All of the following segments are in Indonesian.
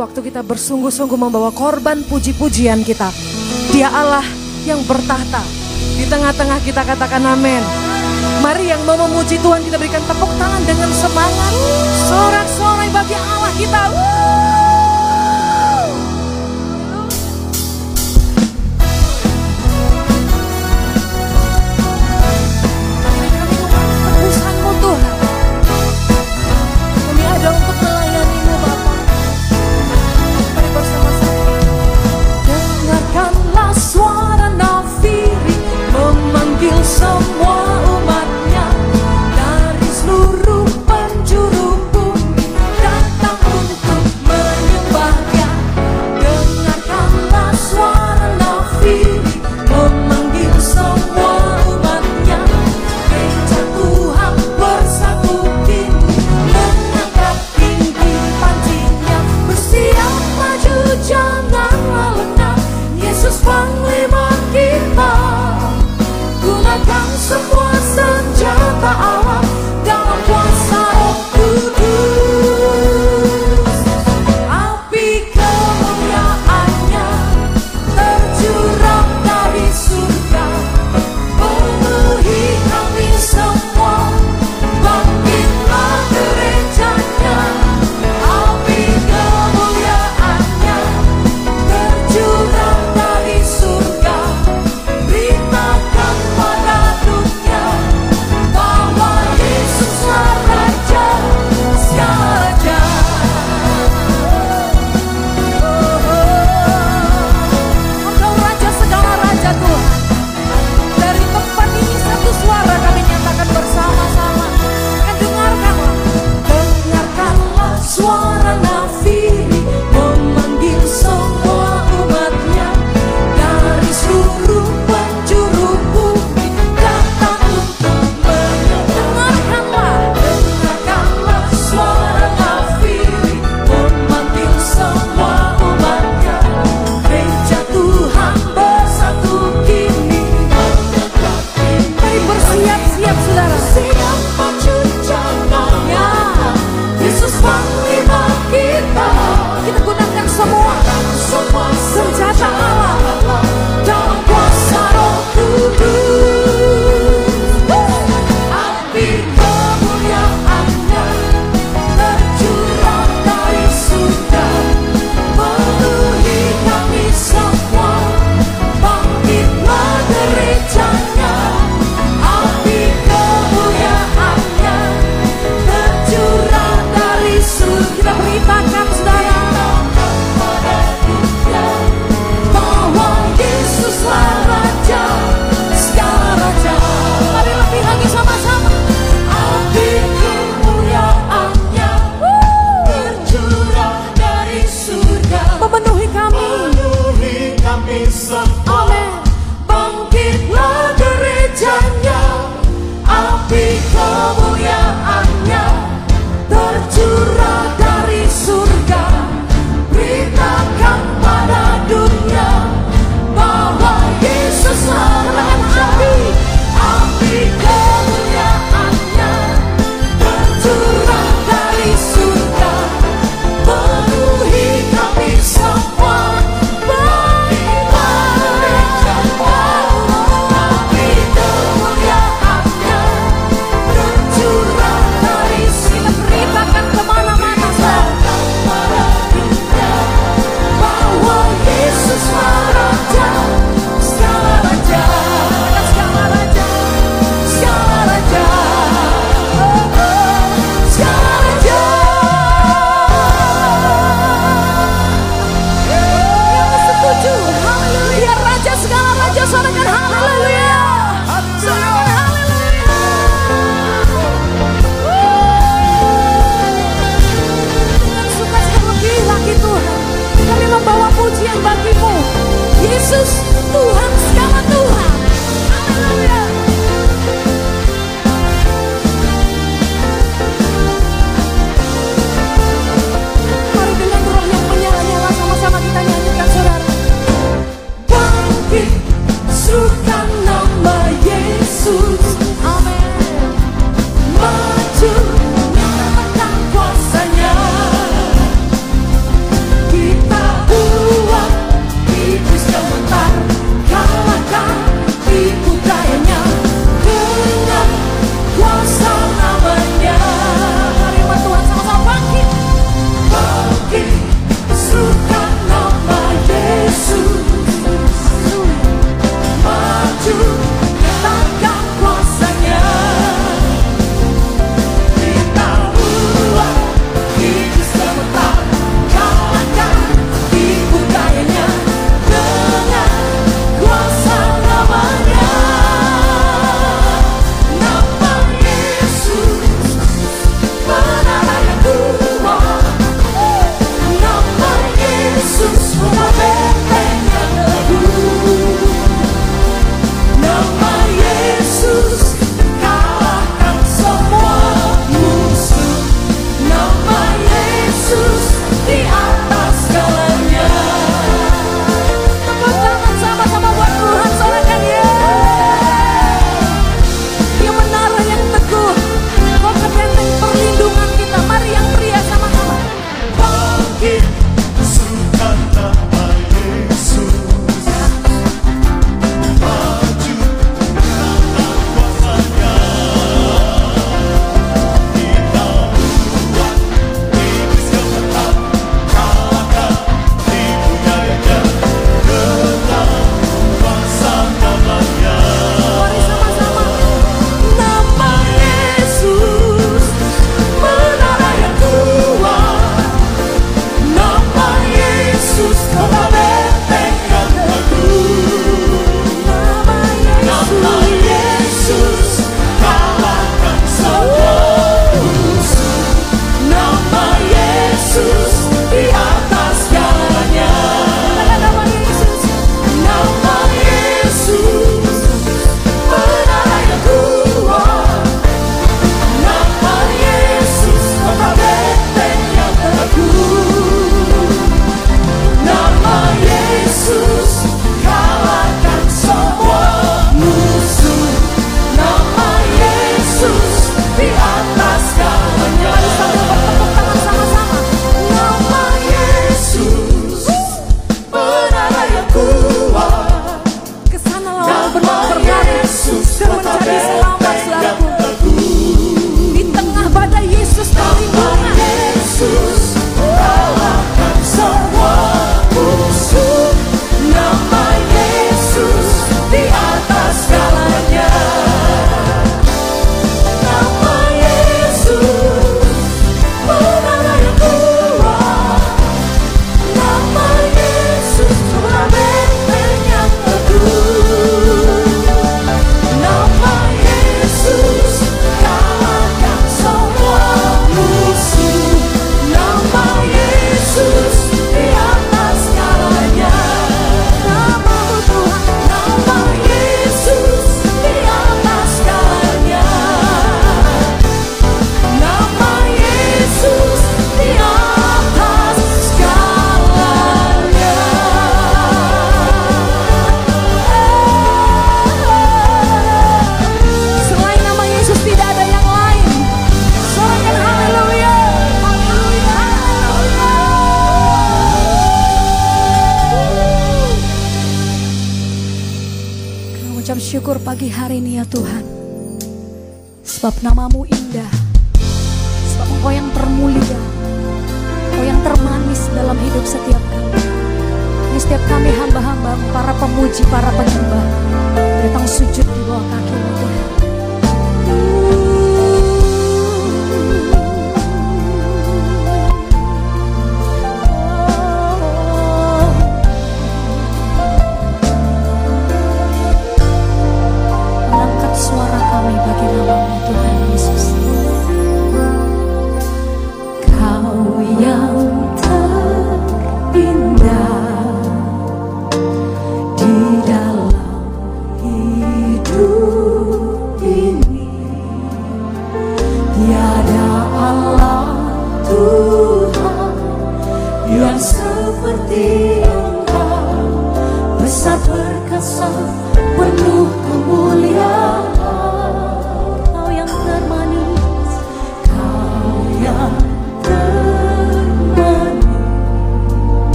waktu kita bersungguh-sungguh membawa korban puji-pujian kita. Dia Allah yang bertahta. Di tengah-tengah kita katakan amin. Mari yang mau memuji Tuhan kita berikan tepuk tangan dengan semangat. Sorak-sorai bagi Allah kita. Woo!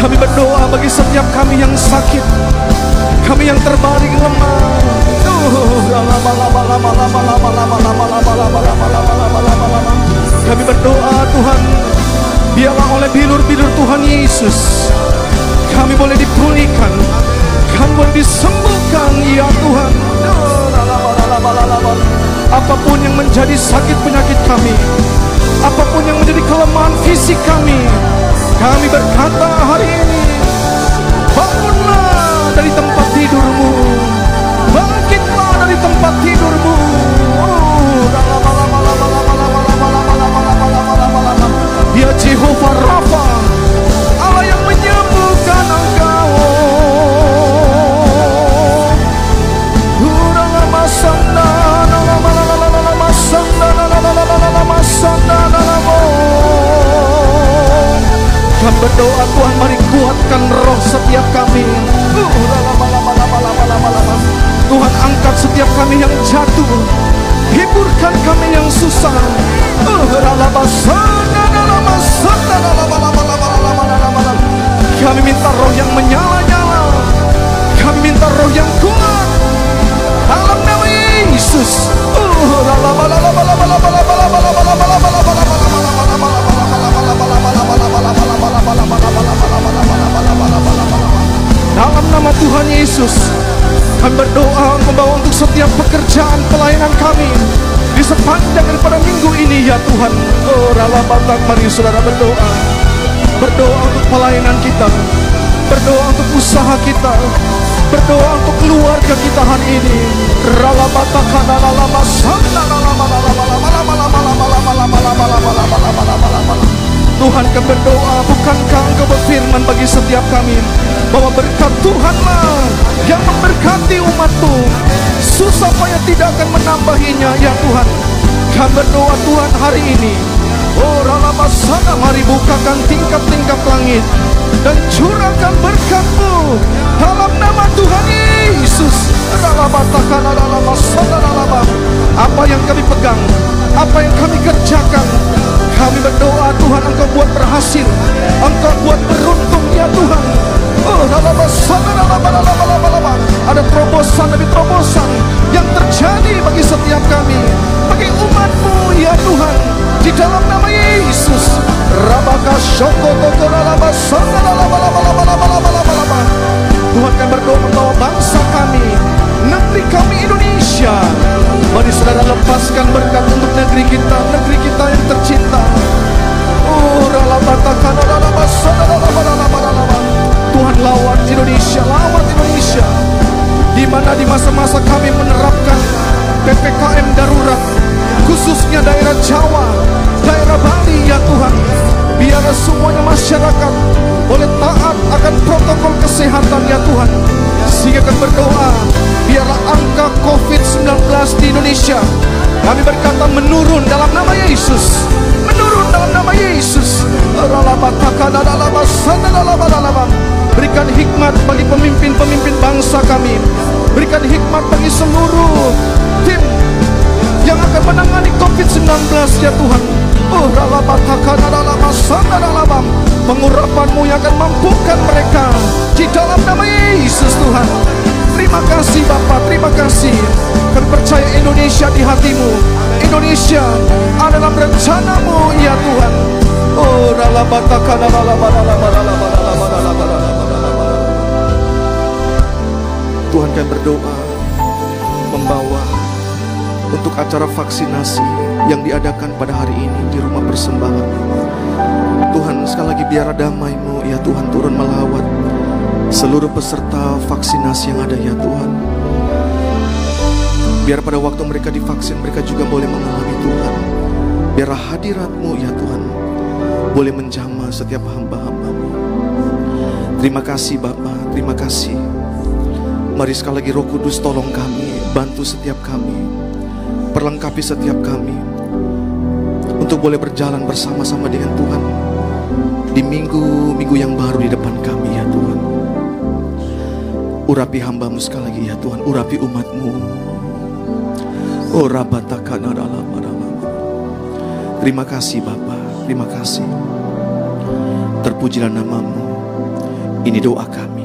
Kami berdoa bagi setiap kami yang sakit Kami yang terbaring lemah. Kami berdoa Tuhan Biarlah oleh bilur-bilur Tuhan Yesus Kami boleh dipulihkan Kami boleh disembuhkan ya Tuhan. Apa pun yang menjadi sakit penyakit kami Apa pun yang menjadi kelemahan fisik kami Kami berkata hari ini Bangunlah dari tempat tidurmu. Bangkitlah dari tempat tidurmu. Ya Jehovah Rafa kami berdoa Tuhan mari kuatkan roh setiap kami. Tuhan angkat setiap kami yang jatuh. Hiburkan kami yang susah. Kami minta roh yang menyala-nyala. Kami minta roh yang kuat. Dalam nama Yesus. Dalam nama Tuhan Yesus, kami berdoa membawa untuk setiap pekerjaan pelayanan kami di sepanjang daripada minggu ini ya Tuhan. Oh, rala batak, mari saudara berdoa. Berdoa untuk pelayanan kita, berdoa untuk usaha kita, berdoa untuk keluarga kita hari ini. Rala batak, rala lama, sanda, rala lama, lama, lama, lama, lama, lama, lama, lama, lama, lama, lama, lama, lama, lama. Tuhan kami berdoa bukankah engkau berfirman bagi setiap kami? Bahwa berkat Tuhanlah yang memberkati umatmu. Susah payah tidak akan menambahinya ya Tuhan. Kami berdoa Tuhan hari ini. Oh rala sana mari bukakan tingkap-tingkap langit dan curahkan berkatmu. Dalam nama Tuhan Yesus. Rala batakan rala sana rala apa yang kami pegang apa yang kami kerjakan kami berdoa Tuhan Engkau buat berhasil Engkau buat beruntung ya Tuhan Oh. Ada terobosan demi terobosan yang terjadi bagi setiap kami, bagi umatmu ya Tuhan, di dalam nama Yesus. Rabaka shoko toko lama, sana, lama, lama, lama, lama, lama, lama, lama. Tuhan kami berdoa membawa bangsa kami, negeri kami Indonesia. Mari saudara lepaskan berkat untuk negeri kita, negeri kita yang tercinta. Oh, Tuhan lawan Indonesia, lawan Indonesia. Di mana di masa-masa kami menerapkan PPKM darurat, khususnya daerah Jawa, daerah Bali ya Tuhan. Biar semuanya masyarakat boleh taat akan protokol kesehatan ya Tuhan. Sehingga kami berdoa, biarlah angka COVID-19 di Indonesia kami berkata menurun dalam nama Yesus. Menurun dalam nama Yesus. Berikan hikmat bagi pemimpin-pemimpin bangsa kami. Berikan hikmat bagi seluruh tim yang akan menangani COVID-19 ya Tuhan. Oh, pengurapanmu yang akan mampukan mereka di dalam nama Yesus Tuhan. Terima kasih Bapak, terima kasih. Kami percaya Indonesia di hatimu. Indonesia ada dalam rencanamu ya Tuhan. Oh, Tuhan kami berdoa membawa untuk acara vaksinasi yang diadakan pada hari ini di rumah persembahan. Tuhan sekali lagi biar damai-Mu ya Tuhan turun melawat seluruh peserta vaksinasi yang ada ya Tuhan. Biar pada waktu mereka divaksin mereka juga boleh mengalami Tuhan. Biar hadirat-Mu ya Tuhan boleh menjamah setiap hamba-hambamu. Terima kasih Bapak, terima kasih. Mari sekali lagi Roh Kudus tolong kami, bantu setiap kami, perlengkapi setiap kami untuk boleh berjalan bersama-sama dengan Tuhan di minggu-minggu yang baru di depan kami ya. Urapi hambamu sekali lagi ya Tuhan, urapi umatmu. Oh rabatakana dalam Terima kasih Bapa, terima kasih. Terpujilah namamu. Ini doa kami.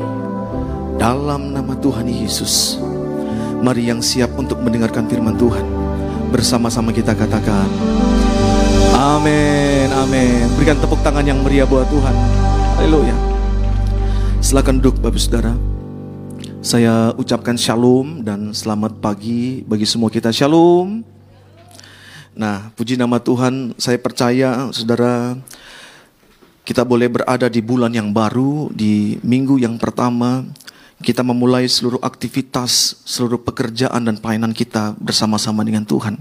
Dalam nama Tuhan Yesus. Mari yang siap untuk mendengarkan firman Tuhan. Bersama-sama kita katakan. Amin, amin. Berikan tepuk tangan yang meriah buat Tuhan. Haleluya. Silakan duduk Bapak Saudara. Saya ucapkan shalom dan selamat pagi bagi semua kita. Shalom. Nah, puji nama Tuhan, saya percaya saudara kita boleh berada di bulan yang baru, di minggu yang pertama, kita memulai seluruh aktivitas, seluruh pekerjaan dan pelayanan kita bersama-sama dengan Tuhan.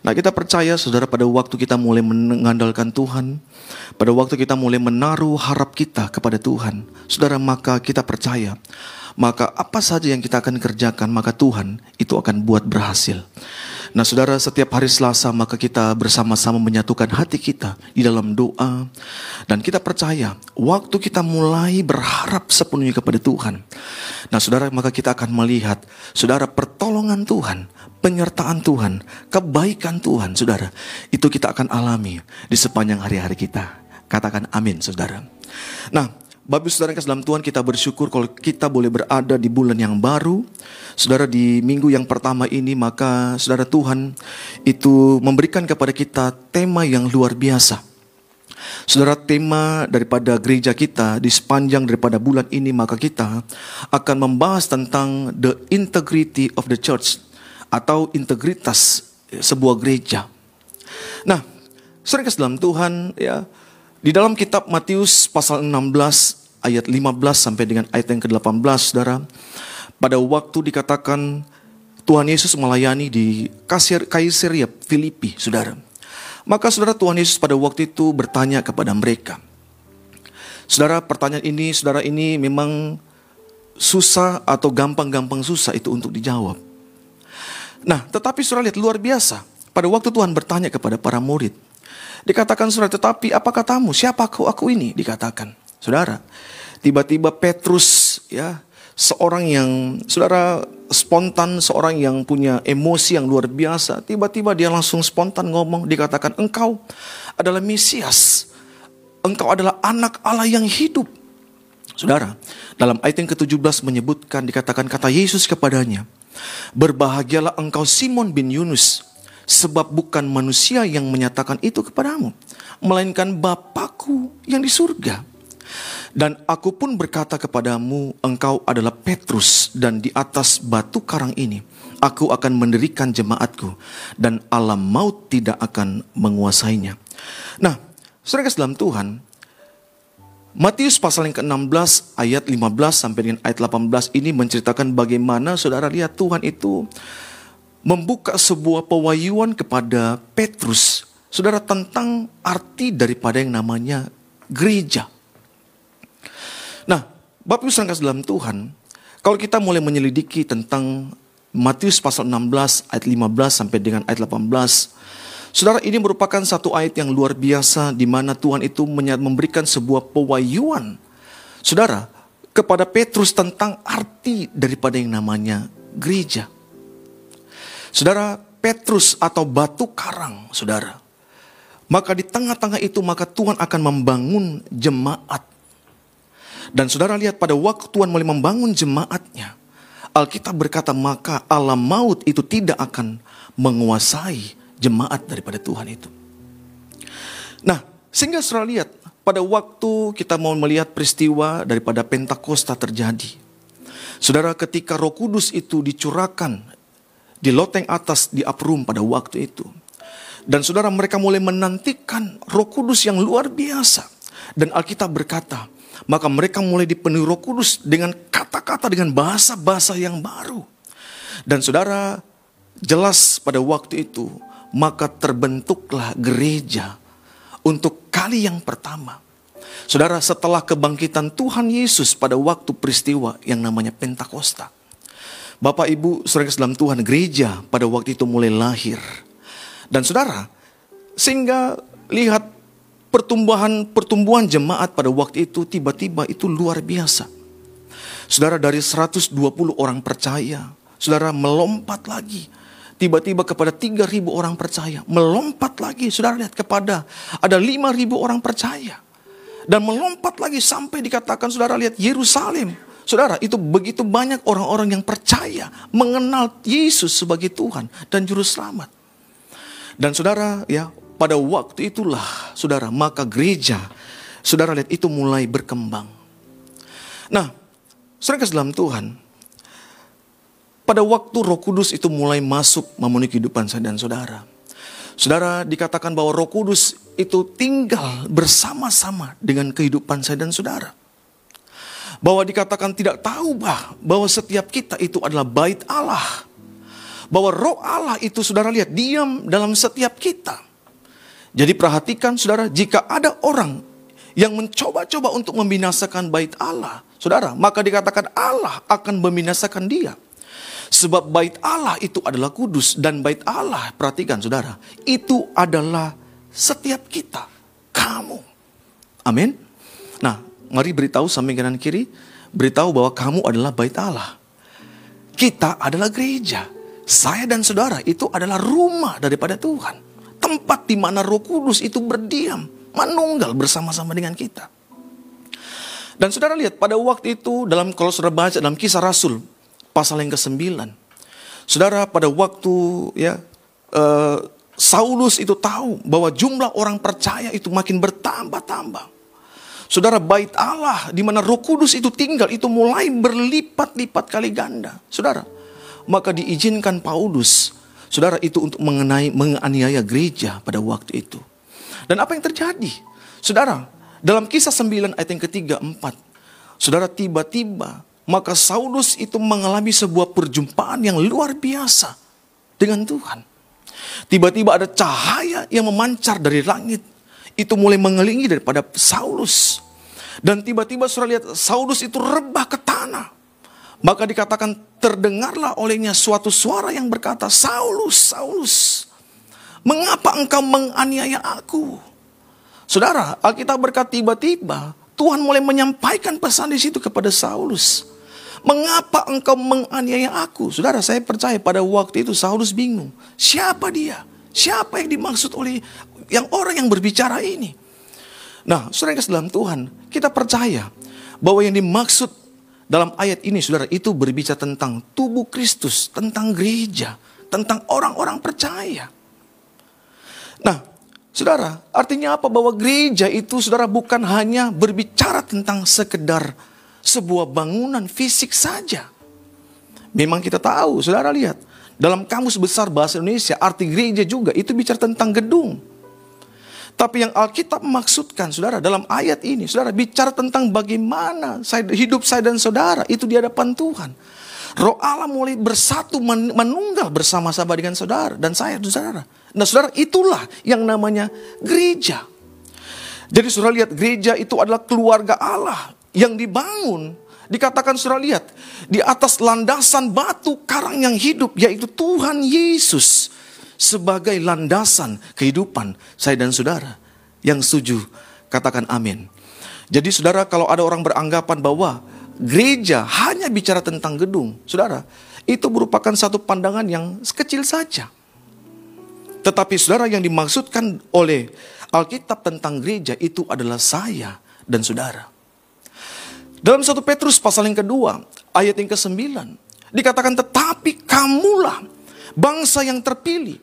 Nah kita percaya saudara pada waktu kita mulai mengandalkan Tuhan, pada waktu kita mulai menaruh harap kita kepada Tuhan, saudara maka kita percaya, maka apa saja yang kita akan kerjakan, maka Tuhan itu akan buat berhasil. Nah saudara setiap hari Selasa maka kita bersama-sama menyatukan hati kita di dalam doa. Dan kita percaya waktu kita mulai berharap sepenuhnya kepada Tuhan. Nah saudara maka kita akan melihat saudara pertolongan Tuhan, penyertaan Tuhan, kebaikan Tuhan saudara. Itu kita akan alami di sepanjang hari-hari kita. Katakan amin saudara. Nah Bapak saudara yang dalam Tuhan kita bersyukur kalau kita boleh berada di bulan yang baru. Saudara di minggu yang pertama ini maka saudara Tuhan itu memberikan kepada kita tema yang luar biasa. Saudara tema daripada gereja kita di sepanjang daripada bulan ini maka kita akan membahas tentang the integrity of the church atau integritas sebuah gereja. Nah, saudara dalam Tuhan ya di dalam kitab Matius pasal 16 ayat 15 sampai dengan ayat yang ke-18 Saudara. Pada waktu dikatakan Tuhan Yesus melayani di Kaisaria Filipi, Saudara. Maka Saudara Tuhan Yesus pada waktu itu bertanya kepada mereka. Saudara, pertanyaan ini, Saudara ini memang susah atau gampang-gampang susah itu untuk dijawab. Nah, tetapi Saudara lihat luar biasa. Pada waktu Tuhan bertanya kepada para murid, dikatakan Saudara, tetapi apa katamu? Siapa aku aku ini? Dikatakan. Saudara, tiba-tiba Petrus ya, seorang yang saudara spontan, seorang yang punya emosi yang luar biasa, tiba-tiba dia langsung spontan ngomong, dikatakan engkau adalah Mesias. Engkau adalah anak Allah yang hidup. Saudara, dalam ayat yang ke-17 menyebutkan dikatakan kata Yesus kepadanya, Berbahagialah engkau Simon bin Yunus, sebab bukan manusia yang menyatakan itu kepadamu, melainkan Bapakku yang di surga. Dan aku pun berkata kepadamu, engkau adalah Petrus dan di atas batu karang ini aku akan mendirikan jemaatku dan alam maut tidak akan menguasainya. Nah, saudara dalam Tuhan, Matius pasal yang ke-16 ayat 15 sampai dengan ayat 18 ini menceritakan bagaimana saudara lihat Tuhan itu membuka sebuah pewahyuan kepada Petrus, saudara tentang arti daripada yang namanya gereja. Nah, Bapak Ibu saudara dalam Tuhan, kalau kita mulai menyelidiki tentang Matius pasal 16 ayat 15 sampai dengan ayat 18, Saudara ini merupakan satu ayat yang luar biasa di mana Tuhan itu memberikan sebuah pewahyuan. Saudara, kepada Petrus tentang arti daripada yang namanya gereja. Saudara, Petrus atau batu karang, saudara. Maka di tengah-tengah itu maka Tuhan akan membangun jemaat dan saudara lihat pada waktu Tuhan mulai membangun jemaatnya. Alkitab berkata maka alam maut itu tidak akan menguasai jemaat daripada Tuhan itu. Nah, sehingga saudara lihat pada waktu kita mau melihat peristiwa daripada Pentakosta terjadi. Saudara ketika roh kudus itu dicurahkan di loteng atas di Aprum pada waktu itu. Dan saudara mereka mulai menantikan roh kudus yang luar biasa. Dan Alkitab berkata, maka mereka mulai dipenuhi roh kudus dengan kata-kata, dengan bahasa-bahasa yang baru. Dan saudara, jelas pada waktu itu, maka terbentuklah gereja untuk kali yang pertama. Saudara, setelah kebangkitan Tuhan Yesus pada waktu peristiwa yang namanya Pentakosta. Bapak Ibu, saudara dalam Tuhan, gereja pada waktu itu mulai lahir. Dan saudara, sehingga lihat pertumbuhan pertumbuhan jemaat pada waktu itu tiba-tiba itu luar biasa. Saudara dari 120 orang percaya, saudara melompat lagi. Tiba-tiba kepada 3.000 orang percaya, melompat lagi. Saudara lihat kepada ada 5.000 orang percaya. Dan melompat lagi sampai dikatakan saudara lihat Yerusalem. Saudara itu begitu banyak orang-orang yang percaya mengenal Yesus sebagai Tuhan dan Juru Selamat. Dan saudara ya pada waktu itulah saudara maka gereja saudara lihat itu mulai berkembang. Nah saudara dalam Tuhan pada waktu roh kudus itu mulai masuk memenuhi kehidupan saya dan saudara. Saudara dikatakan bahwa roh kudus itu tinggal bersama-sama dengan kehidupan saya dan saudara. Bahwa dikatakan tidak tahu bah, bahwa setiap kita itu adalah bait Allah. Bahwa roh Allah itu saudara lihat diam dalam setiap kita. Jadi perhatikan saudara, jika ada orang yang mencoba-coba untuk membinasakan bait Allah, saudara, maka dikatakan Allah akan membinasakan dia. Sebab bait Allah itu adalah kudus dan bait Allah, perhatikan saudara, itu adalah setiap kita, kamu. Amin. Nah, mari beritahu samping kanan kiri, beritahu bahwa kamu adalah bait Allah. Kita adalah gereja. Saya dan saudara itu adalah rumah daripada Tuhan. Tempat di mana Roh Kudus itu berdiam, menunggal bersama-sama dengan kita. Dan saudara lihat pada waktu itu dalam kalau saudara baca dalam kisah Rasul pasal yang ke-9. Saudara pada waktu ya eh, Saulus itu tahu bahwa jumlah orang percaya itu makin bertambah-tambah. Saudara bait Allah di mana Roh Kudus itu tinggal itu mulai berlipat-lipat kali ganda. Saudara, maka diizinkan Paulus saudara itu untuk mengenai menganiaya gereja pada waktu itu. Dan apa yang terjadi? Saudara, dalam kisah 9 ayat yang ketiga empat, saudara tiba-tiba maka Saulus itu mengalami sebuah perjumpaan yang luar biasa dengan Tuhan. Tiba-tiba ada cahaya yang memancar dari langit. Itu mulai mengelilingi daripada Saulus. Dan tiba-tiba surah lihat Saulus itu rebah ke tanah. Maka dikatakan terdengarlah olehnya suatu suara yang berkata, Saulus, Saulus, mengapa engkau menganiaya aku? Saudara, Alkitab berkata tiba-tiba Tuhan mulai menyampaikan pesan di situ kepada Saulus. Mengapa engkau menganiaya aku? Saudara, saya percaya pada waktu itu Saulus bingung. Siapa dia? Siapa yang dimaksud oleh yang orang yang berbicara ini? Nah, saudara yang dalam Tuhan, kita percaya bahwa yang dimaksud dalam ayat ini, saudara, itu berbicara tentang tubuh Kristus, tentang gereja, tentang orang-orang percaya. Nah, saudara, artinya apa? Bahwa gereja itu, saudara, bukan hanya berbicara tentang sekedar sebuah bangunan fisik saja. Memang kita tahu, saudara lihat, dalam kamus besar bahasa Indonesia, arti gereja juga itu bicara tentang gedung. Tapi yang Alkitab maksudkan, saudara, dalam ayat ini, saudara, bicara tentang bagaimana hidup saya dan saudara itu di hadapan Tuhan. Roh Allah mulai bersatu, menunggal bersama-sama dengan saudara dan saya saudara. Nah saudara, itulah yang namanya gereja. Jadi saudara lihat, gereja itu adalah keluarga Allah yang dibangun dikatakan surah lihat di atas landasan batu karang yang hidup yaitu Tuhan Yesus sebagai landasan kehidupan saya dan saudara yang setuju katakan amin. Jadi saudara kalau ada orang beranggapan bahwa gereja hanya bicara tentang gedung, saudara, itu merupakan satu pandangan yang kecil saja. Tetapi saudara yang dimaksudkan oleh Alkitab tentang gereja itu adalah saya dan saudara. Dalam satu Petrus pasal yang kedua, ayat yang ke-9, dikatakan tetapi kamulah bangsa yang terpilih,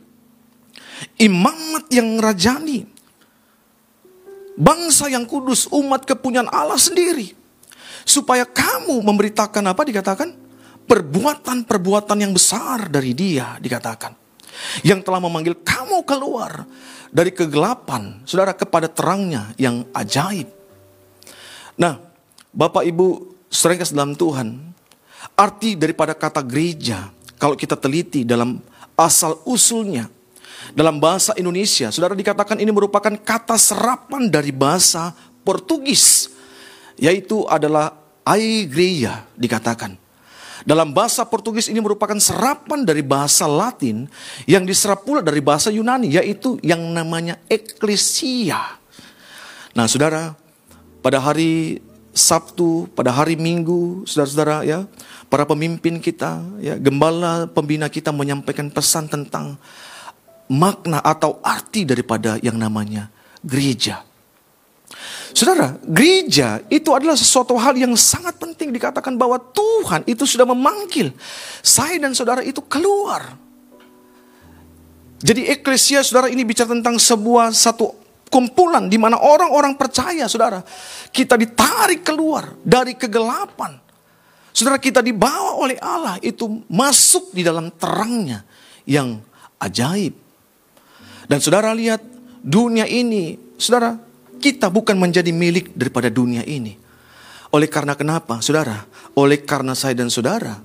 imamat yang rajani, bangsa yang kudus, umat kepunyaan Allah sendiri. Supaya kamu memberitakan apa dikatakan? Perbuatan-perbuatan yang besar dari dia dikatakan. Yang telah memanggil kamu keluar dari kegelapan, saudara, kepada terangnya yang ajaib. Nah, Bapak Ibu sering dalam Tuhan, arti daripada kata gereja, kalau kita teliti dalam asal usulnya, dalam bahasa Indonesia, saudara dikatakan ini merupakan kata serapan dari bahasa Portugis yaitu adalah igreja dikatakan. Dalam bahasa Portugis ini merupakan serapan dari bahasa Latin yang diserap pula dari bahasa Yunani yaitu yang namanya eklesia. Nah, Saudara, pada hari Sabtu, pada hari Minggu, saudara-saudara ya, para pemimpin kita, ya, gembala pembina kita menyampaikan pesan tentang makna atau arti daripada yang namanya gereja. Saudara, gereja itu adalah sesuatu hal yang sangat penting dikatakan bahwa Tuhan itu sudah memanggil saya dan saudara itu keluar. Jadi eklesia saudara ini bicara tentang sebuah satu kumpulan di mana orang-orang percaya saudara. Kita ditarik keluar dari kegelapan. Saudara kita dibawa oleh Allah itu masuk di dalam terangnya yang ajaib. Dan saudara lihat dunia ini, saudara kita bukan menjadi milik daripada dunia ini. Oleh karena kenapa, saudara? Oleh karena saya dan saudara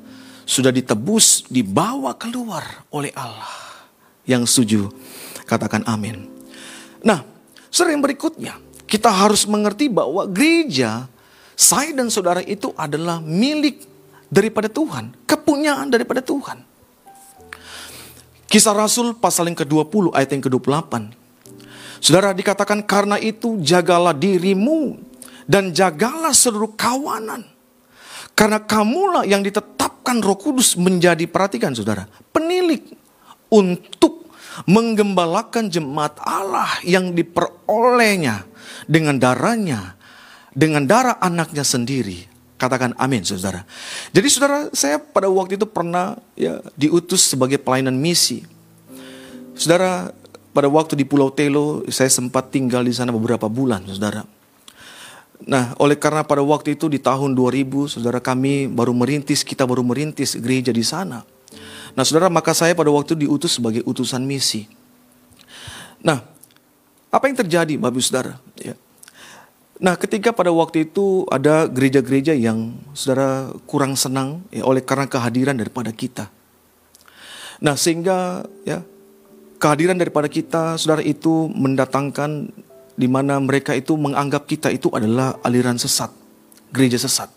sudah ditebus, dibawa keluar oleh Allah. Yang setuju, katakan amin. Nah, yang berikutnya, kita harus mengerti bahwa gereja, saya dan saudara itu adalah milik daripada Tuhan, kepunyaan daripada Tuhan. Kisah Rasul pasal yang ke-20 ayat yang ke-28. Saudara dikatakan karena itu jagalah dirimu dan jagalah seluruh kawanan. Karena kamulah yang ditetapkan roh kudus menjadi, perhatikan saudara, penilik untuk menggembalakan jemaat Allah yang diperolehnya dengan darahnya, dengan darah anaknya sendiri. Katakan amin saudara. Jadi saudara saya pada waktu itu pernah ya diutus sebagai pelayanan misi. Saudara pada waktu di Pulau Telo saya sempat tinggal di sana beberapa bulan, saudara. Nah, oleh karena pada waktu itu di tahun 2000, saudara kami baru merintis, kita baru merintis gereja di sana. Nah, saudara, maka saya pada waktu itu diutus sebagai utusan misi. Nah, apa yang terjadi, Bapak Saudara? Ya. Nah, ketika pada waktu itu ada gereja-gereja yang saudara kurang senang ya, oleh karena kehadiran daripada kita. Nah, sehingga ya kehadiran daripada kita, saudara itu mendatangkan di mana mereka itu menganggap kita itu adalah aliran sesat, gereja sesat.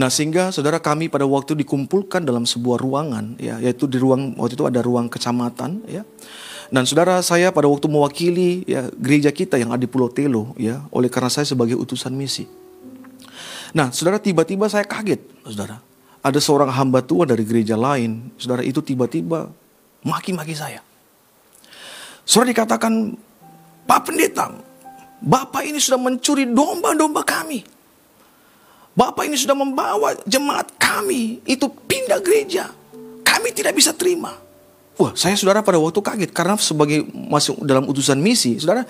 Nah, sehingga saudara kami pada waktu dikumpulkan dalam sebuah ruangan, ya, yaitu di ruang waktu itu ada ruang kecamatan, ya. Dan saudara saya pada waktu mewakili ya gereja kita yang ada di Pulau Telo, ya, oleh karena saya sebagai utusan misi. Nah, saudara tiba-tiba saya kaget, saudara. Ada seorang hamba tua dari gereja lain, saudara itu tiba-tiba maki-maki saya. Saudara dikatakan, Pak Pendeta, Bapak ini sudah mencuri domba-domba kami. Bapak ini sudah membawa jemaat kami itu pindah gereja. Kami tidak bisa terima. Wah, saya saudara pada waktu kaget karena sebagai masuk dalam utusan misi, saudara,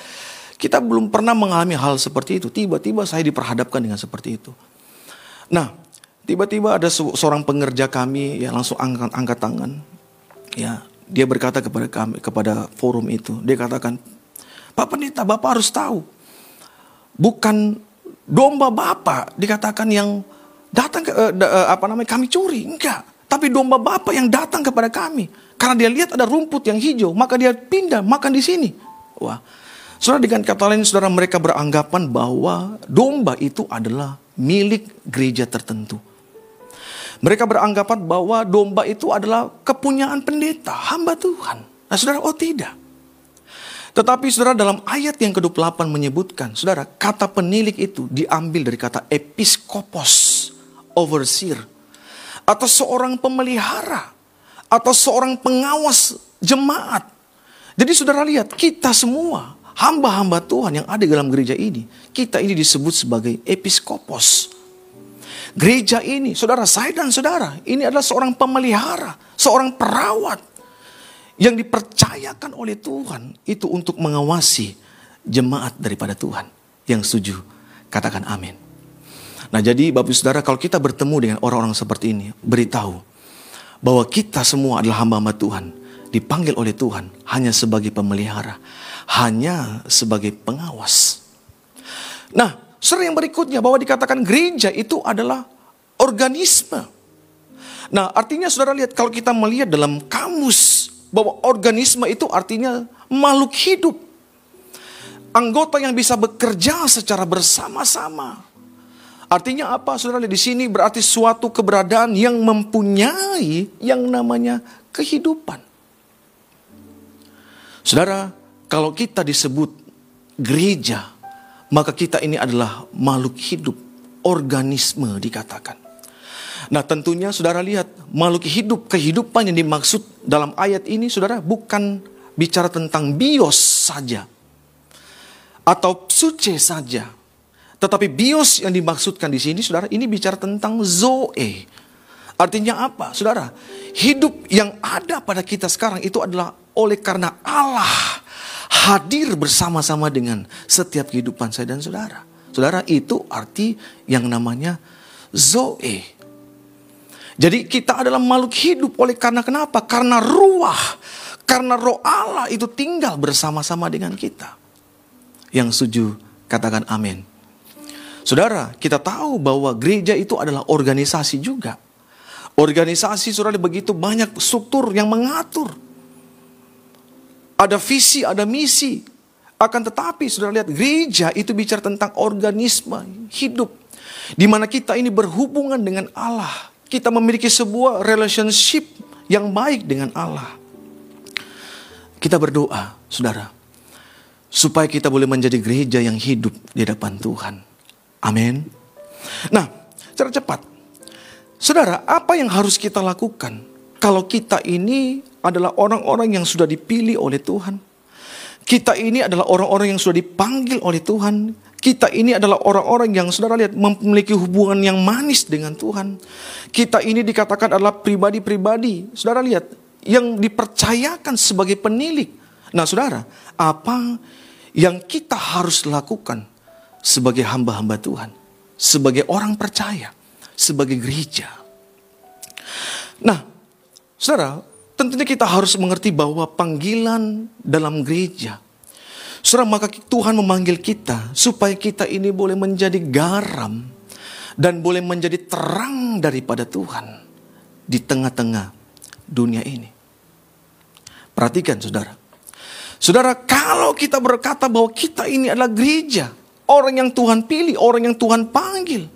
kita belum pernah mengalami hal seperti itu. Tiba-tiba saya diperhadapkan dengan seperti itu. Nah, tiba-tiba ada seorang pengerja kami yang langsung angkat, angkat tangan. Ya, dia berkata kepada kami kepada forum itu, dia katakan, Pak Pendeta, Bapak harus tahu, bukan domba Bapak dikatakan yang datang ke eh, eh, apa namanya kami curi, enggak. Tapi domba Bapak yang datang kepada kami. Karena dia lihat ada rumput yang hijau, maka dia pindah makan di sini. Wah, saudara dengan kata lain, saudara mereka beranggapan bahwa domba itu adalah milik gereja tertentu. Mereka beranggapan bahwa domba itu adalah kepunyaan pendeta, hamba Tuhan. Nah saudara, oh tidak. Tetapi saudara dalam ayat yang ke-28 menyebutkan, saudara, kata penilik itu diambil dari kata episkopos, overseer, atau seorang pemelihara, atau seorang pengawas jemaat. Jadi saudara lihat, kita semua hamba-hamba Tuhan yang ada dalam gereja ini, kita ini disebut sebagai episkopos. Gereja ini, saudara saya dan saudara, ini adalah seorang pemelihara, seorang perawat yang dipercayakan oleh Tuhan itu untuk mengawasi jemaat daripada Tuhan. Yang setuju, katakan amin. Nah jadi Bapak Saudara kalau kita bertemu dengan orang-orang seperti ini, beritahu bahwa kita semua adalah hamba-hamba Tuhan, dipanggil oleh Tuhan hanya sebagai pemelihara, hanya sebagai pengawas. Nah, yang berikutnya bahwa dikatakan gereja itu adalah organisme. Nah artinya saudara lihat kalau kita melihat dalam kamus bahwa organisme itu artinya makhluk hidup. Anggota yang bisa bekerja secara bersama-sama. Artinya apa? Saudara di sini berarti suatu keberadaan yang mempunyai yang namanya kehidupan. Saudara, kalau kita disebut gereja, maka kita ini adalah makhluk hidup, organisme dikatakan. Nah tentunya saudara lihat makhluk hidup, kehidupan yang dimaksud dalam ayat ini saudara bukan bicara tentang bios saja. Atau suce saja. Tetapi bios yang dimaksudkan di sini saudara ini bicara tentang zoe. Artinya apa saudara? Hidup yang ada pada kita sekarang itu adalah oleh karena Allah hadir bersama-sama dengan setiap kehidupan saya dan saudara. Saudara itu arti yang namanya zoe. Jadi kita adalah makhluk hidup oleh karena kenapa? Karena ruah, karena roh Allah itu tinggal bersama-sama dengan kita. Yang setuju katakan amin. Saudara, kita tahu bahwa gereja itu adalah organisasi juga. Organisasi saudara begitu banyak struktur yang mengatur. Ada visi, ada misi. Akan tetapi saudara lihat gereja itu bicara tentang organisme hidup. Di mana kita ini berhubungan dengan Allah. Kita memiliki sebuah relationship yang baik dengan Allah. Kita berdoa, saudara, supaya kita boleh menjadi gereja yang hidup di hadapan Tuhan. Amin. Nah, secara cepat, saudara, apa yang harus kita lakukan kalau kita ini adalah orang-orang yang sudah dipilih oleh Tuhan? Kita ini adalah orang-orang yang sudah dipanggil oleh Tuhan. Kita ini adalah orang-orang yang saudara lihat memiliki hubungan yang manis dengan Tuhan. Kita ini dikatakan adalah pribadi-pribadi. Saudara lihat yang dipercayakan sebagai penilik. Nah saudara, apa yang kita harus lakukan sebagai hamba-hamba Tuhan? Sebagai orang percaya, sebagai gereja. Nah, saudara, tentunya kita harus mengerti bahwa panggilan dalam gereja Saudara, maka Tuhan memanggil kita supaya kita ini boleh menjadi garam dan boleh menjadi terang daripada Tuhan di tengah-tengah dunia ini. Perhatikan saudara. Saudara, kalau kita berkata bahwa kita ini adalah gereja, orang yang Tuhan pilih, orang yang Tuhan panggil,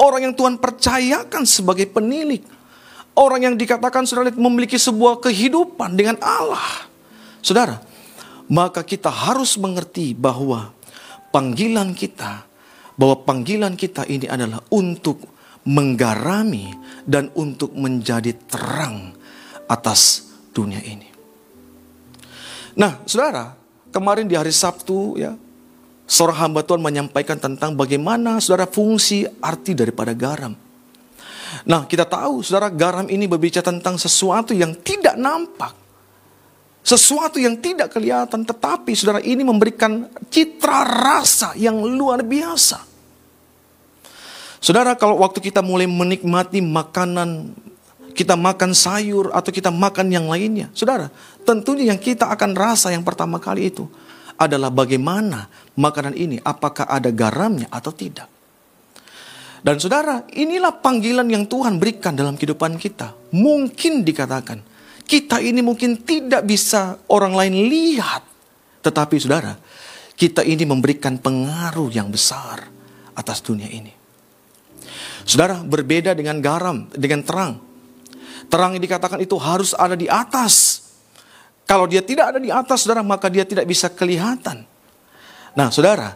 orang yang Tuhan percayakan sebagai penilik, orang yang dikatakan saudara memiliki sebuah kehidupan dengan Allah. Saudara, maka kita harus mengerti bahwa panggilan kita, bahwa panggilan kita ini adalah untuk menggarami dan untuk menjadi terang atas dunia ini. Nah, saudara, kemarin di hari Sabtu ya, seorang hamba Tuhan menyampaikan tentang bagaimana saudara fungsi arti daripada garam. Nah, kita tahu saudara garam ini berbicara tentang sesuatu yang tidak nampak sesuatu yang tidak kelihatan, tetapi saudara ini memberikan citra rasa yang luar biasa. Saudara, kalau waktu kita mulai menikmati makanan, kita makan sayur atau kita makan yang lainnya, saudara, tentunya yang kita akan rasa yang pertama kali itu adalah bagaimana makanan ini, apakah ada garamnya atau tidak. Dan saudara, inilah panggilan yang Tuhan berikan dalam kehidupan kita. Mungkin dikatakan, kita ini mungkin tidak bisa orang lain lihat. Tetapi saudara, kita ini memberikan pengaruh yang besar atas dunia ini. Saudara, berbeda dengan garam, dengan terang. Terang yang dikatakan itu harus ada di atas. Kalau dia tidak ada di atas, saudara, maka dia tidak bisa kelihatan. Nah, saudara,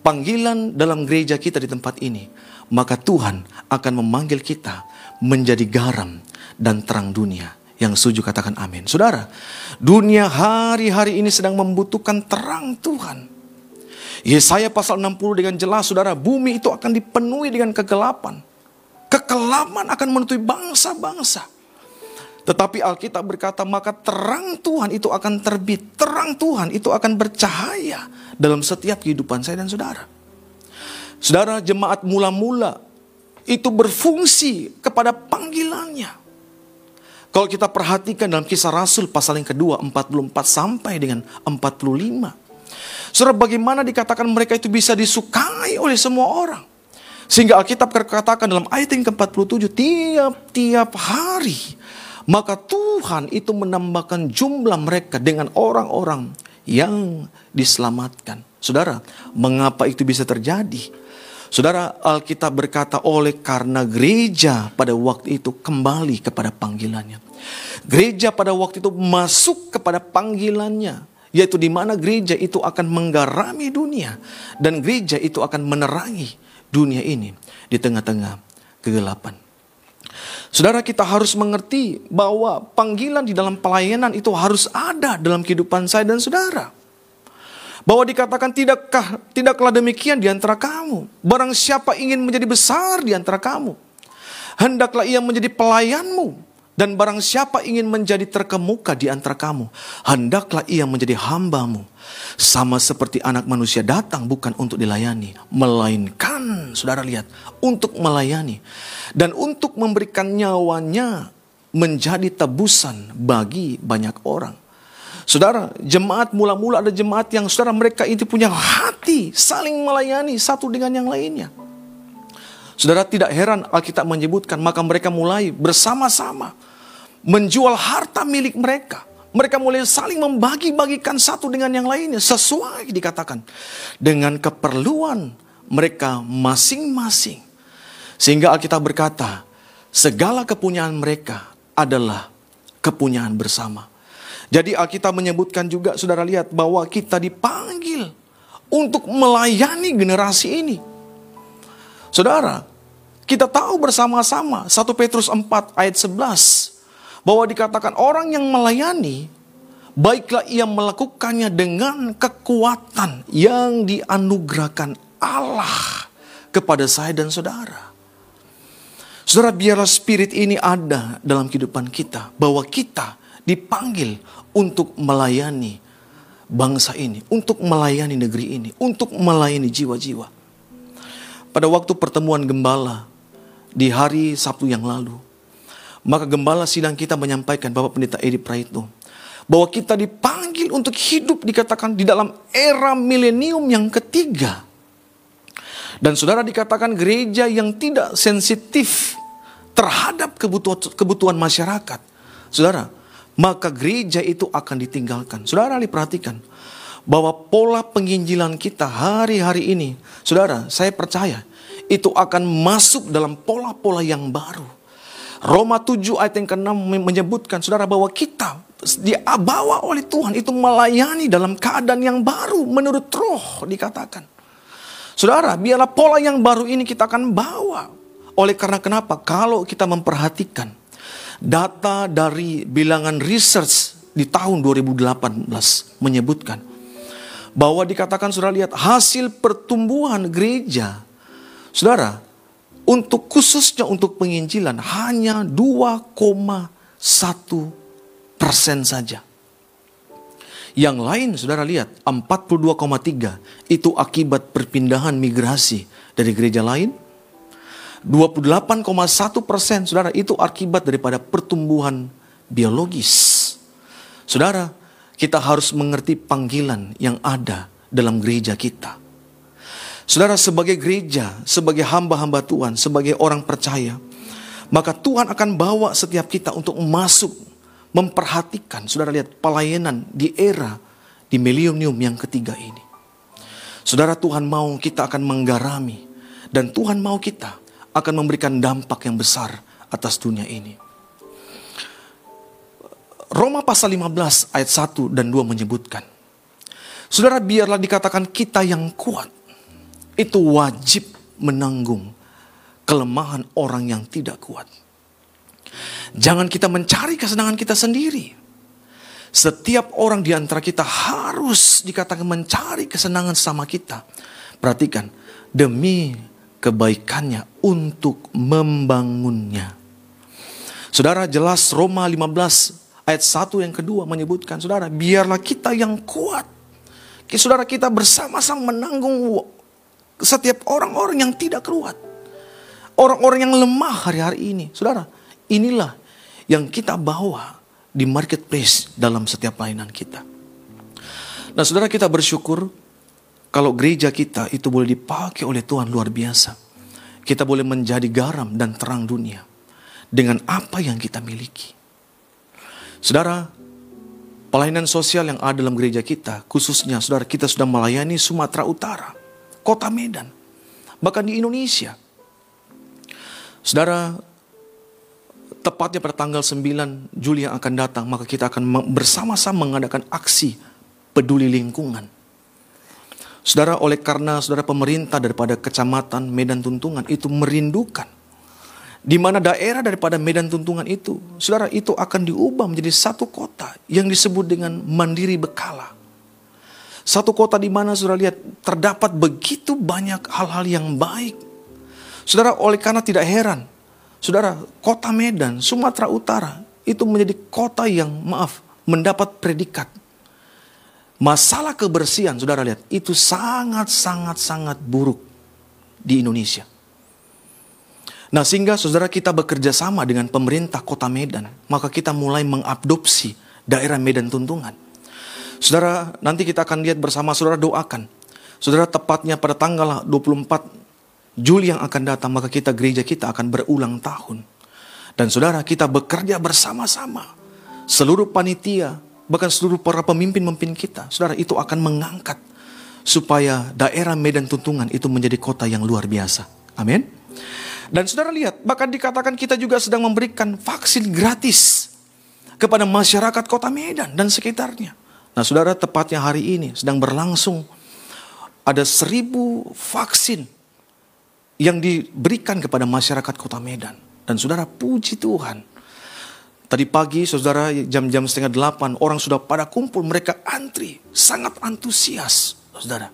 panggilan dalam gereja kita di tempat ini, maka Tuhan akan memanggil kita menjadi garam dan terang dunia yang setuju katakan amin. Saudara, dunia hari-hari ini sedang membutuhkan terang Tuhan. Yesaya pasal 60 dengan jelas saudara, bumi itu akan dipenuhi dengan kegelapan. Kekelaman akan menutupi bangsa-bangsa. Tetapi Alkitab berkata maka terang Tuhan itu akan terbit. Terang Tuhan itu akan bercahaya dalam setiap kehidupan saya dan saudara. Saudara jemaat mula-mula itu berfungsi kepada panggilannya. Kalau kita perhatikan dalam kisah Rasul pasal yang kedua 44 sampai dengan 45. Saudara bagaimana dikatakan mereka itu bisa disukai oleh semua orang. Sehingga Alkitab katakan dalam ayat yang ke-47 tiap-tiap hari maka Tuhan itu menambahkan jumlah mereka dengan orang-orang yang diselamatkan. Saudara, mengapa itu bisa terjadi? Saudara, Alkitab berkata oleh karena gereja pada waktu itu kembali kepada panggilannya. Gereja pada waktu itu masuk kepada panggilannya, yaitu di mana gereja itu akan menggarami dunia dan gereja itu akan menerangi dunia ini di tengah-tengah kegelapan. Saudara kita harus mengerti bahwa panggilan di dalam pelayanan itu harus ada dalam kehidupan saya dan saudara. Bahwa dikatakan tidakkah tidaklah demikian di antara kamu. Barang siapa ingin menjadi besar di antara kamu, hendaklah ia menjadi pelayanmu. Dan barang siapa ingin menjadi terkemuka di antara kamu, hendaklah ia menjadi hambamu. Sama seperti anak manusia datang bukan untuk dilayani, melainkan, saudara lihat, untuk melayani. Dan untuk memberikan nyawanya menjadi tebusan bagi banyak orang. Saudara, jemaat mula-mula ada jemaat yang saudara mereka itu punya hati saling melayani satu dengan yang lainnya. Saudara tidak heran Alkitab menyebutkan maka mereka mulai bersama-sama menjual harta milik mereka. Mereka mulai saling membagi-bagikan satu dengan yang lainnya sesuai dikatakan dengan keperluan mereka masing-masing. Sehingga Alkitab berkata, segala kepunyaan mereka adalah kepunyaan bersama. Jadi Alkitab menyebutkan juga saudara lihat bahwa kita dipanggil untuk melayani generasi ini. Saudara, kita tahu bersama-sama 1 Petrus 4 ayat 11 bahwa dikatakan orang yang melayani baiklah ia melakukannya dengan kekuatan yang dianugerahkan Allah kepada saya dan saudara. Saudara, biarlah spirit ini ada dalam kehidupan kita, bahwa kita dipanggil untuk melayani bangsa ini, untuk melayani negeri ini, untuk melayani jiwa-jiwa. Pada waktu pertemuan gembala di hari Sabtu yang lalu, maka gembala sidang kita menyampaikan Bapak Pendeta Edi Praitno bahwa kita dipanggil untuk hidup dikatakan di dalam era milenium yang ketiga. Dan saudara dikatakan gereja yang tidak sensitif terhadap kebutuhan, kebutuhan masyarakat. Saudara, maka gereja itu akan ditinggalkan. Saudara diperhatikan bahwa pola penginjilan kita hari-hari ini, saudara, saya percaya itu akan masuk dalam pola-pola yang baru. Roma 7 ayat yang ke-6 menyebutkan saudara bahwa kita dibawa oleh Tuhan itu melayani dalam keadaan yang baru menurut roh dikatakan. Saudara, biarlah pola yang baru ini kita akan bawa. Oleh karena kenapa? Kalau kita memperhatikan data dari bilangan research di tahun 2018 menyebutkan bahwa dikatakan saudara lihat hasil pertumbuhan gereja. Saudara, untuk khususnya untuk penginjilan hanya 2,1 persen saja. Yang lain saudara lihat 42,3 itu akibat perpindahan migrasi dari gereja lain. 28,1 persen saudara itu akibat daripada pertumbuhan biologis. Saudara, kita harus mengerti panggilan yang ada dalam gereja kita. Saudara sebagai gereja, sebagai hamba-hamba Tuhan, sebagai orang percaya, maka Tuhan akan bawa setiap kita untuk masuk memperhatikan, saudara lihat pelayanan di era di milenium yang ketiga ini. Saudara Tuhan mau kita akan menggarami dan Tuhan mau kita akan memberikan dampak yang besar atas dunia ini. Roma pasal 15 ayat 1 dan 2 menyebutkan, Saudara biarlah dikatakan kita yang kuat itu wajib menanggung kelemahan orang yang tidak kuat. Jangan kita mencari kesenangan kita sendiri. Setiap orang di antara kita harus dikatakan mencari kesenangan sama kita. Perhatikan, demi kebaikannya untuk membangunnya. Saudara jelas Roma 15 ayat 1 yang kedua menyebutkan, saudara biarlah kita yang kuat. Saudara kita bersama-sama menanggung setiap orang-orang yang tidak kuat. Orang-orang yang lemah hari-hari ini. Saudara, inilah yang kita bawa di marketplace dalam setiap pelayanan kita. Nah saudara kita bersyukur kalau gereja kita itu boleh dipakai oleh Tuhan luar biasa. Kita boleh menjadi garam dan terang dunia dengan apa yang kita miliki. Saudara, Pelayanan sosial yang ada dalam gereja kita, khususnya saudara kita sudah melayani Sumatera Utara, kota Medan, bahkan di Indonesia. Saudara, tepatnya pada tanggal 9 Juli yang akan datang, maka kita akan bersama-sama mengadakan aksi peduli lingkungan. Saudara, oleh karena saudara pemerintah daripada kecamatan Medan Tuntungan itu merindukan di mana daerah daripada Medan Tuntungan itu, saudara itu akan diubah menjadi satu kota yang disebut dengan Mandiri Bekala. Satu kota di mana saudara lihat terdapat begitu banyak hal-hal yang baik. Saudara oleh karena tidak heran, saudara kota Medan, Sumatera Utara itu menjadi kota yang maaf mendapat predikat. Masalah kebersihan saudara lihat itu sangat sangat sangat buruk di Indonesia. Nah sehingga saudara kita bekerja sama dengan pemerintah kota Medan. Maka kita mulai mengadopsi daerah Medan Tuntungan. Saudara nanti kita akan lihat bersama saudara doakan. Saudara tepatnya pada tanggal 24 Juli yang akan datang maka kita gereja kita akan berulang tahun. Dan saudara kita bekerja bersama-sama. Seluruh panitia bahkan seluruh para pemimpin-pemimpin kita. Saudara itu akan mengangkat supaya daerah Medan Tuntungan itu menjadi kota yang luar biasa. Amin. Dan saudara lihat, bahkan dikatakan kita juga sedang memberikan vaksin gratis kepada masyarakat kota Medan dan sekitarnya. Nah saudara tepatnya hari ini sedang berlangsung ada seribu vaksin yang diberikan kepada masyarakat kota Medan. Dan saudara puji Tuhan. Tadi pagi saudara jam-jam setengah delapan orang sudah pada kumpul mereka antri sangat antusias saudara.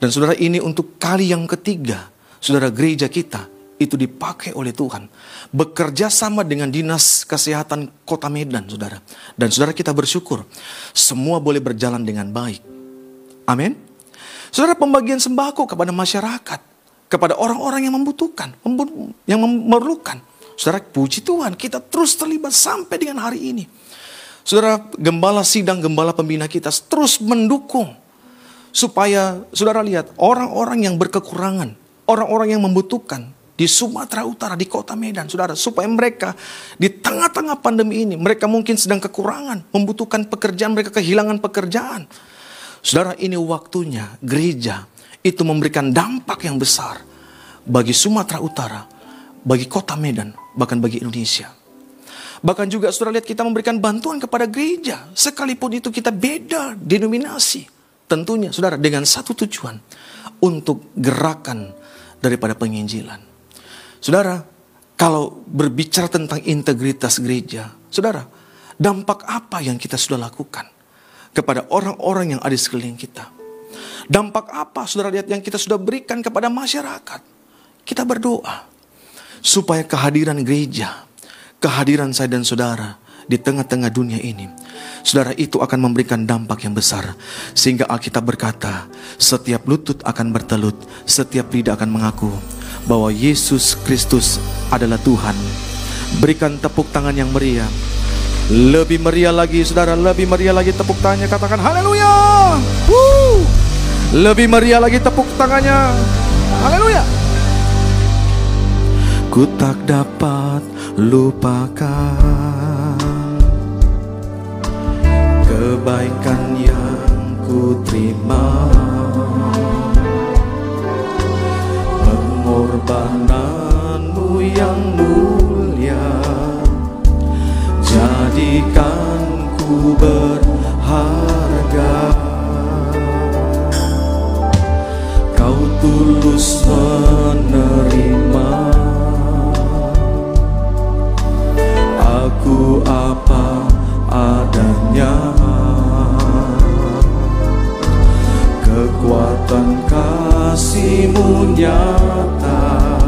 Dan saudara ini untuk kali yang ketiga saudara gereja kita itu dipakai oleh Tuhan. Bekerja sama dengan dinas kesehatan kota Medan, saudara. Dan saudara kita bersyukur, semua boleh berjalan dengan baik. Amin. Saudara pembagian sembako kepada masyarakat, kepada orang-orang yang membutuhkan, membu- yang memerlukan. Saudara puji Tuhan, kita terus terlibat sampai dengan hari ini. Saudara gembala sidang, gembala pembina kita terus mendukung supaya saudara lihat orang-orang yang berkekurangan, orang-orang yang membutuhkan di Sumatera Utara, di kota Medan, saudara, supaya mereka di tengah-tengah pandemi ini, mereka mungkin sedang kekurangan, membutuhkan pekerjaan, mereka kehilangan pekerjaan. Saudara, ini waktunya gereja itu memberikan dampak yang besar bagi Sumatera Utara, bagi kota Medan, bahkan bagi Indonesia. Bahkan juga saudara lihat kita memberikan bantuan kepada gereja, sekalipun itu kita beda denominasi. Tentunya saudara dengan satu tujuan, untuk gerakan daripada penginjilan. Saudara, kalau berbicara tentang integritas gereja, saudara, dampak apa yang kita sudah lakukan kepada orang-orang yang ada di sekeliling kita? Dampak apa saudara lihat yang kita sudah berikan kepada masyarakat? Kita berdoa supaya kehadiran gereja, kehadiran saya dan saudara di tengah-tengah dunia ini, saudara itu akan memberikan dampak yang besar. Sehingga Alkitab berkata, setiap lutut akan bertelut, setiap lidah akan mengaku bahwa Yesus Kristus adalah Tuhan. Berikan tepuk tangan yang meriah. Lebih meriah lagi, saudara, lebih meriah lagi tepuk tangannya. Katakan haleluya. Woo! Lebih meriah lagi tepuk tangannya. Haleluya. Ku tak dapat lupakan kebaikan yang ku terima pengorbananmu yang mulia jadikan ku berharga. Kau tulus menerima. Aku apa adanya kekuatan kasihmu nyata.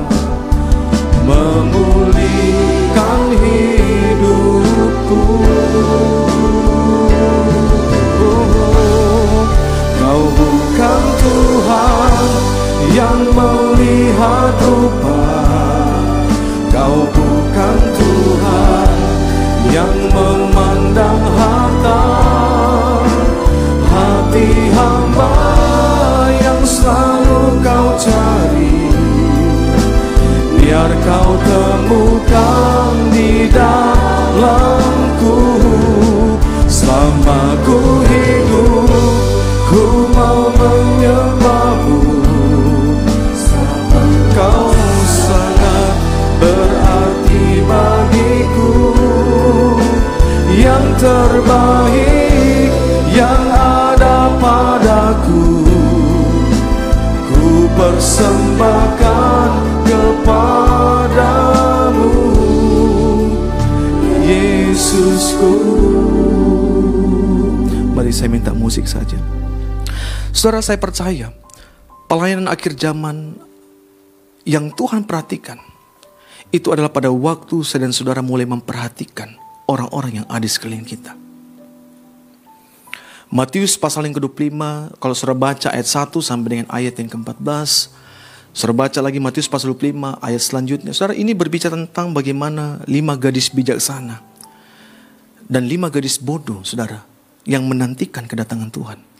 Memulihkan hidupku. Kau bukan Tuhan yang melihat rupa. Kau bukan Tuhan yang memandang harta Saudara saya percaya Pelayanan akhir zaman Yang Tuhan perhatikan Itu adalah pada waktu saya dan saudara mulai memperhatikan Orang-orang yang ada di sekeliling kita Matius pasal yang ke-25, kalau saudara baca ayat 1 sampai dengan ayat yang ke-14, saudara baca lagi Matius pasal 25 ayat selanjutnya. Saudara ini berbicara tentang bagaimana lima gadis bijaksana dan lima gadis bodoh, saudara, yang menantikan kedatangan Tuhan.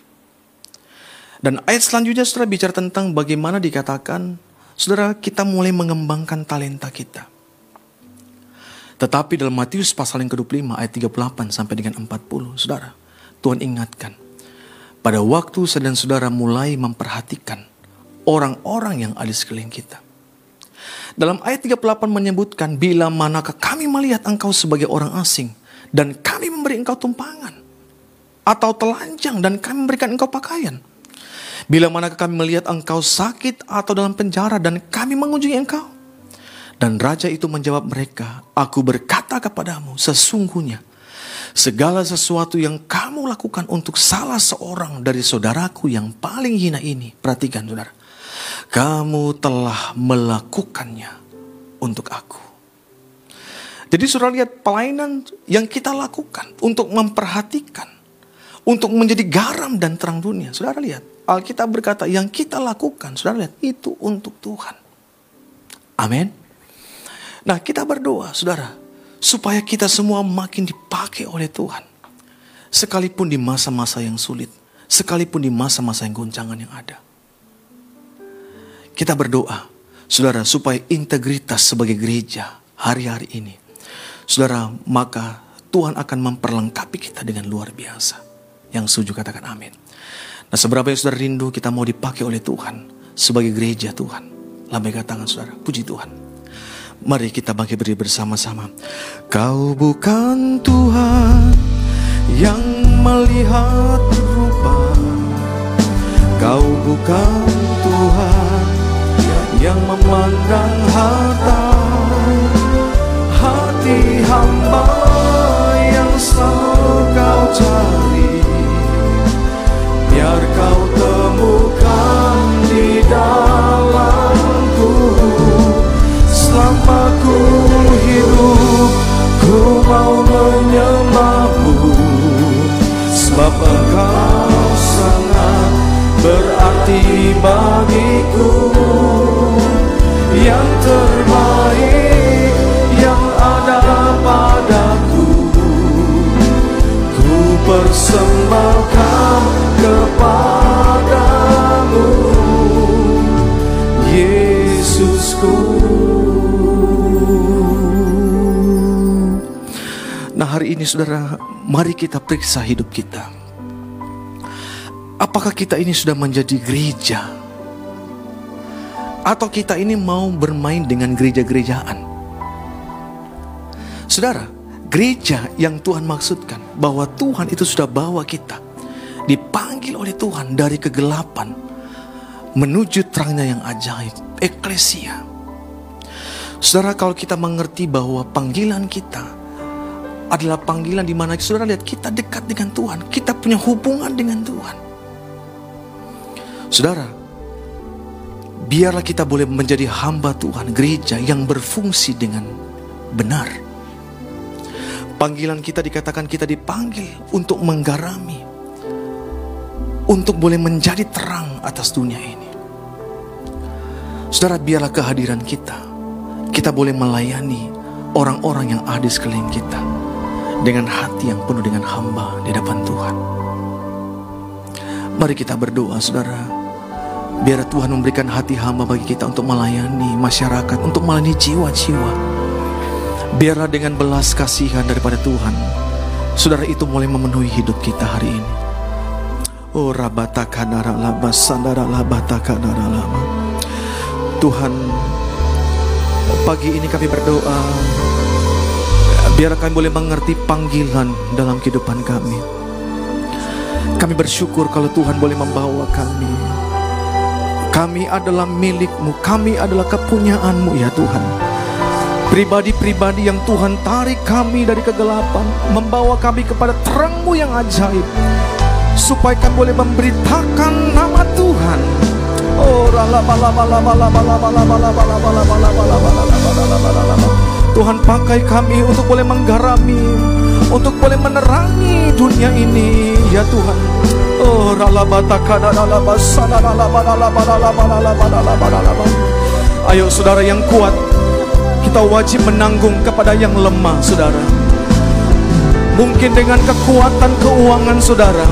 Dan ayat selanjutnya saudara bicara tentang bagaimana dikatakan, saudara kita mulai mengembangkan talenta kita. Tetapi dalam Matius pasal yang ke-25 ayat 38 sampai dengan 40, saudara, Tuhan ingatkan, pada waktu dan saudara mulai memperhatikan orang-orang yang ada sekeliling kita. Dalam ayat 38 menyebutkan, bila manakah kami melihat engkau sebagai orang asing, dan kami memberi engkau tumpangan, atau telanjang, dan kami memberikan engkau pakaian. Bila manakah kami melihat engkau sakit atau dalam penjara, dan kami mengunjungi engkau. Dan raja itu menjawab mereka, aku berkata kepadamu, sesungguhnya, Segala sesuatu yang kamu lakukan untuk salah seorang dari saudaraku yang paling hina ini, perhatikan saudara, kamu telah melakukannya untuk aku. Jadi saudara lihat pelayanan yang kita lakukan untuk memperhatikan, untuk menjadi garam dan terang dunia. Saudara lihat, Alkitab berkata yang kita lakukan, saudara lihat, itu untuk Tuhan. Amin. Nah kita berdoa, saudara, supaya kita semua makin dipakai oleh Tuhan. Sekalipun di masa-masa yang sulit, sekalipun di masa-masa yang goncangan yang ada. Kita berdoa, saudara, supaya integritas sebagai gereja hari-hari ini, saudara, maka Tuhan akan memperlengkapi kita dengan luar biasa. Yang setuju katakan amin. Nah seberapa yang saudara rindu kita mau dipakai oleh Tuhan sebagai gereja Tuhan. Lambaikan tangan saudara, puji Tuhan. Mari kita bangkit berdiri bersama-sama. Kau bukan Tuhan yang melihat rupa. Kau bukan Tuhan yang memandang harta. Hati hamba yang selalu kau cari. Biar kau temukan di dalamku. Selama ku hidup Ku mau menyembahmu. Sebab engkau sangat berarti bagiku. Yang terbaik persembahkan kepadamu Yesusku. Nah hari ini saudara Mari kita periksa hidup kita. Apakah kita ini sudah menjadi gereja? Atau kita ini mau bermain dengan gereja-gerejaan? Saudara Gereja yang Tuhan maksudkan Bahwa Tuhan itu sudah bawa kita Dipanggil oleh Tuhan dari kegelapan Menuju terangnya yang ajaib Eklesia Saudara kalau kita mengerti bahwa panggilan kita adalah panggilan di mana saudara lihat kita dekat dengan Tuhan, kita punya hubungan dengan Tuhan. Saudara, biarlah kita boleh menjadi hamba Tuhan, gereja yang berfungsi dengan benar. Panggilan kita dikatakan kita dipanggil untuk menggarami, untuk boleh menjadi terang atas dunia ini. Saudara, biarlah kehadiran kita kita boleh melayani orang-orang yang ada di sekeliling kita dengan hati yang penuh dengan hamba di depan Tuhan. Mari kita berdoa, saudara. Biar Tuhan memberikan hati hamba bagi kita untuk melayani masyarakat, untuk melayani jiwa-jiwa. Biarlah dengan belas kasihan daripada Tuhan, saudara itu mulai memenuhi hidup kita hari ini. Oh rabata kanara laba sandara lama. Tuhan Pagi ini kami berdoa Biar kami boleh mengerti panggilan dalam kehidupan kami Kami bersyukur kalau Tuhan boleh membawa kami Kami adalah milikmu, kami adalah kepunyaanmu ya Tuhan. Pribadi-pribadi yang Tuhan tarik kami dari kegelapan, membawa kami kepada terangmu yang ajaib. Supaya kami boleh memberitakan nama Tuhan. Oh, Tuhan pakai kami untuk boleh menggarami, untuk boleh menerangi dunia ini, ya Tuhan. Oh, Ayo saudara yang kuat, kita wajib menanggung kepada yang lemah, saudara. Mungkin dengan kekuatan keuangan saudara,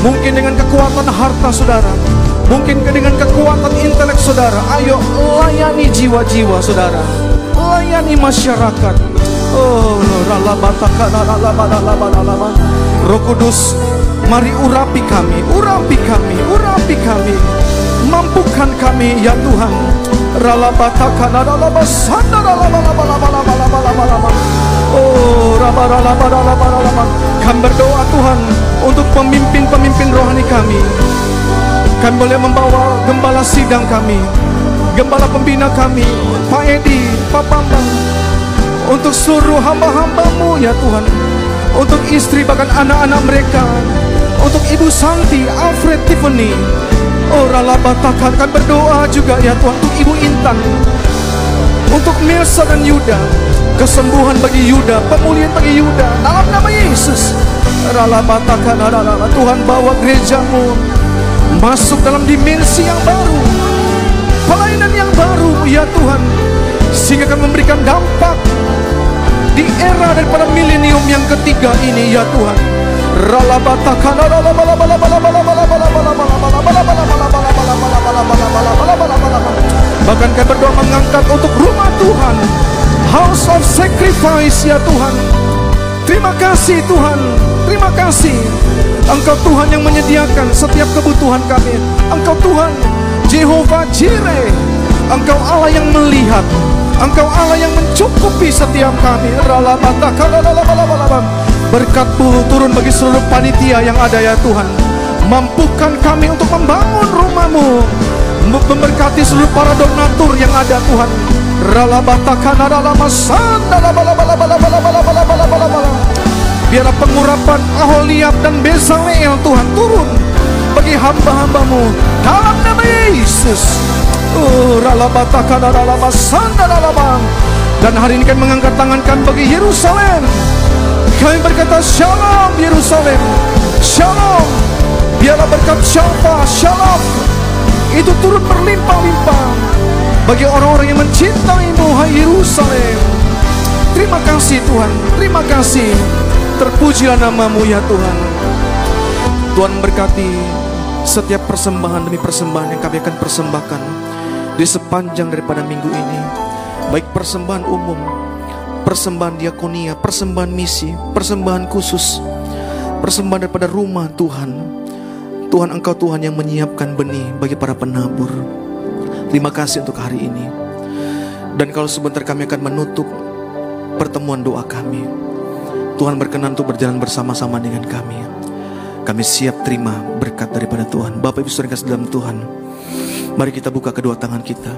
mungkin dengan kekuatan harta saudara, mungkin dengan kekuatan intelek saudara. Ayo layani jiwa-jiwa saudara, layani masyarakat. Oh, Roh Kudus, mari urapi kami, urapi kami, urapi kami. Mampukan kami ya Tuhan. Kami berdoa Tuhan untuk pemimpin-pemimpin rohani kami. Kami boleh membawa gembala sidang kami, gembala pembina kami, Pak Edi, Pak Bambang, untuk seluruh hamba-hambamu ya Tuhan, untuk istri bahkan anak-anak mereka, untuk Ibu Santi, Alfred, Tiffany, Oh Rala Batakan kan berdoa juga ya Tuhan untuk Ibu Intan Untuk Mirsa dan Yuda Kesembuhan bagi Yuda Pemulihan bagi Yuda Dalam nama Yesus Rala Batakan Rala Tuhan bawa gerejamu Masuk dalam dimensi yang baru Pelayanan yang baru ya Tuhan Sehingga akan memberikan dampak Di era daripada milenium yang ketiga ini ya Tuhan Bahkan kami berdoa mengangkat untuk rumah Tuhan. House of Sacrifice ya Tuhan. Terima kasih Tuhan. Terima kasih. Engkau Tuhan yang menyediakan setiap kebutuhan kami. Engkau Tuhan Jehovah Jireh. Engkau Allah yang melihat. Engkau Allah yang mencukupi setiap kami. Berkatmu turun bagi seluruh panitia yang ada ya Tuhan. Mampukan kami untuk membangun rumahmu Memberkati seluruh para donatur yang ada Tuhan. Biarlah pengurapan Aholiab dan Bezaleel Tuhan turun bagi hamba-hambamu. Dalam nama Yesus. Oh, dan hari ini kan mengangkat tangan kami bagi Yerusalem. Kami berkata Shalom Yerusalem, Shalom. Biarlah berkat Shalfa, Shalom itu turut berlimpah-limpah bagi orang-orang yang mencintaimu, hai Yerusalem. Terima kasih Tuhan, terima kasih. Terpujilah namamu ya Tuhan. Tuhan berkati setiap persembahan demi persembahan yang kami akan persembahkan di sepanjang daripada minggu ini. Baik persembahan umum, persembahan diakonia, persembahan misi, persembahan khusus, persembahan daripada rumah Tuhan. Tuhan Engkau Tuhan yang menyiapkan benih bagi para penabur. Terima kasih untuk hari ini. Dan kalau sebentar kami akan menutup pertemuan doa kami. Tuhan berkenan untuk berjalan bersama-sama dengan kami. Kami siap terima berkat daripada Tuhan. Bapak Ibu Saudara dalam Tuhan. Mari kita buka kedua tangan kita.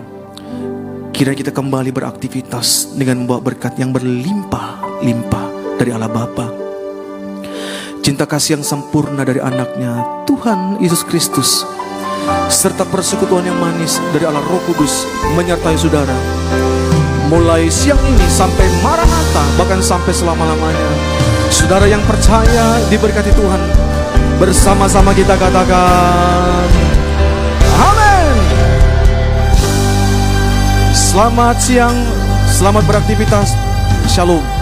Kira kita kembali beraktivitas dengan membawa berkat yang berlimpah-limpah dari Allah Bapa. Cinta kasih yang sempurna dari anaknya Tuhan Yesus Kristus. Serta persekutuan yang manis dari Allah Roh Kudus menyertai saudara. Mulai siang ini sampai Maranatha bahkan sampai selama-lamanya. Saudara yang percaya diberkati Tuhan. Bersama-sama kita katakan amin. Selamat siang selamat beraktivitas. Shalom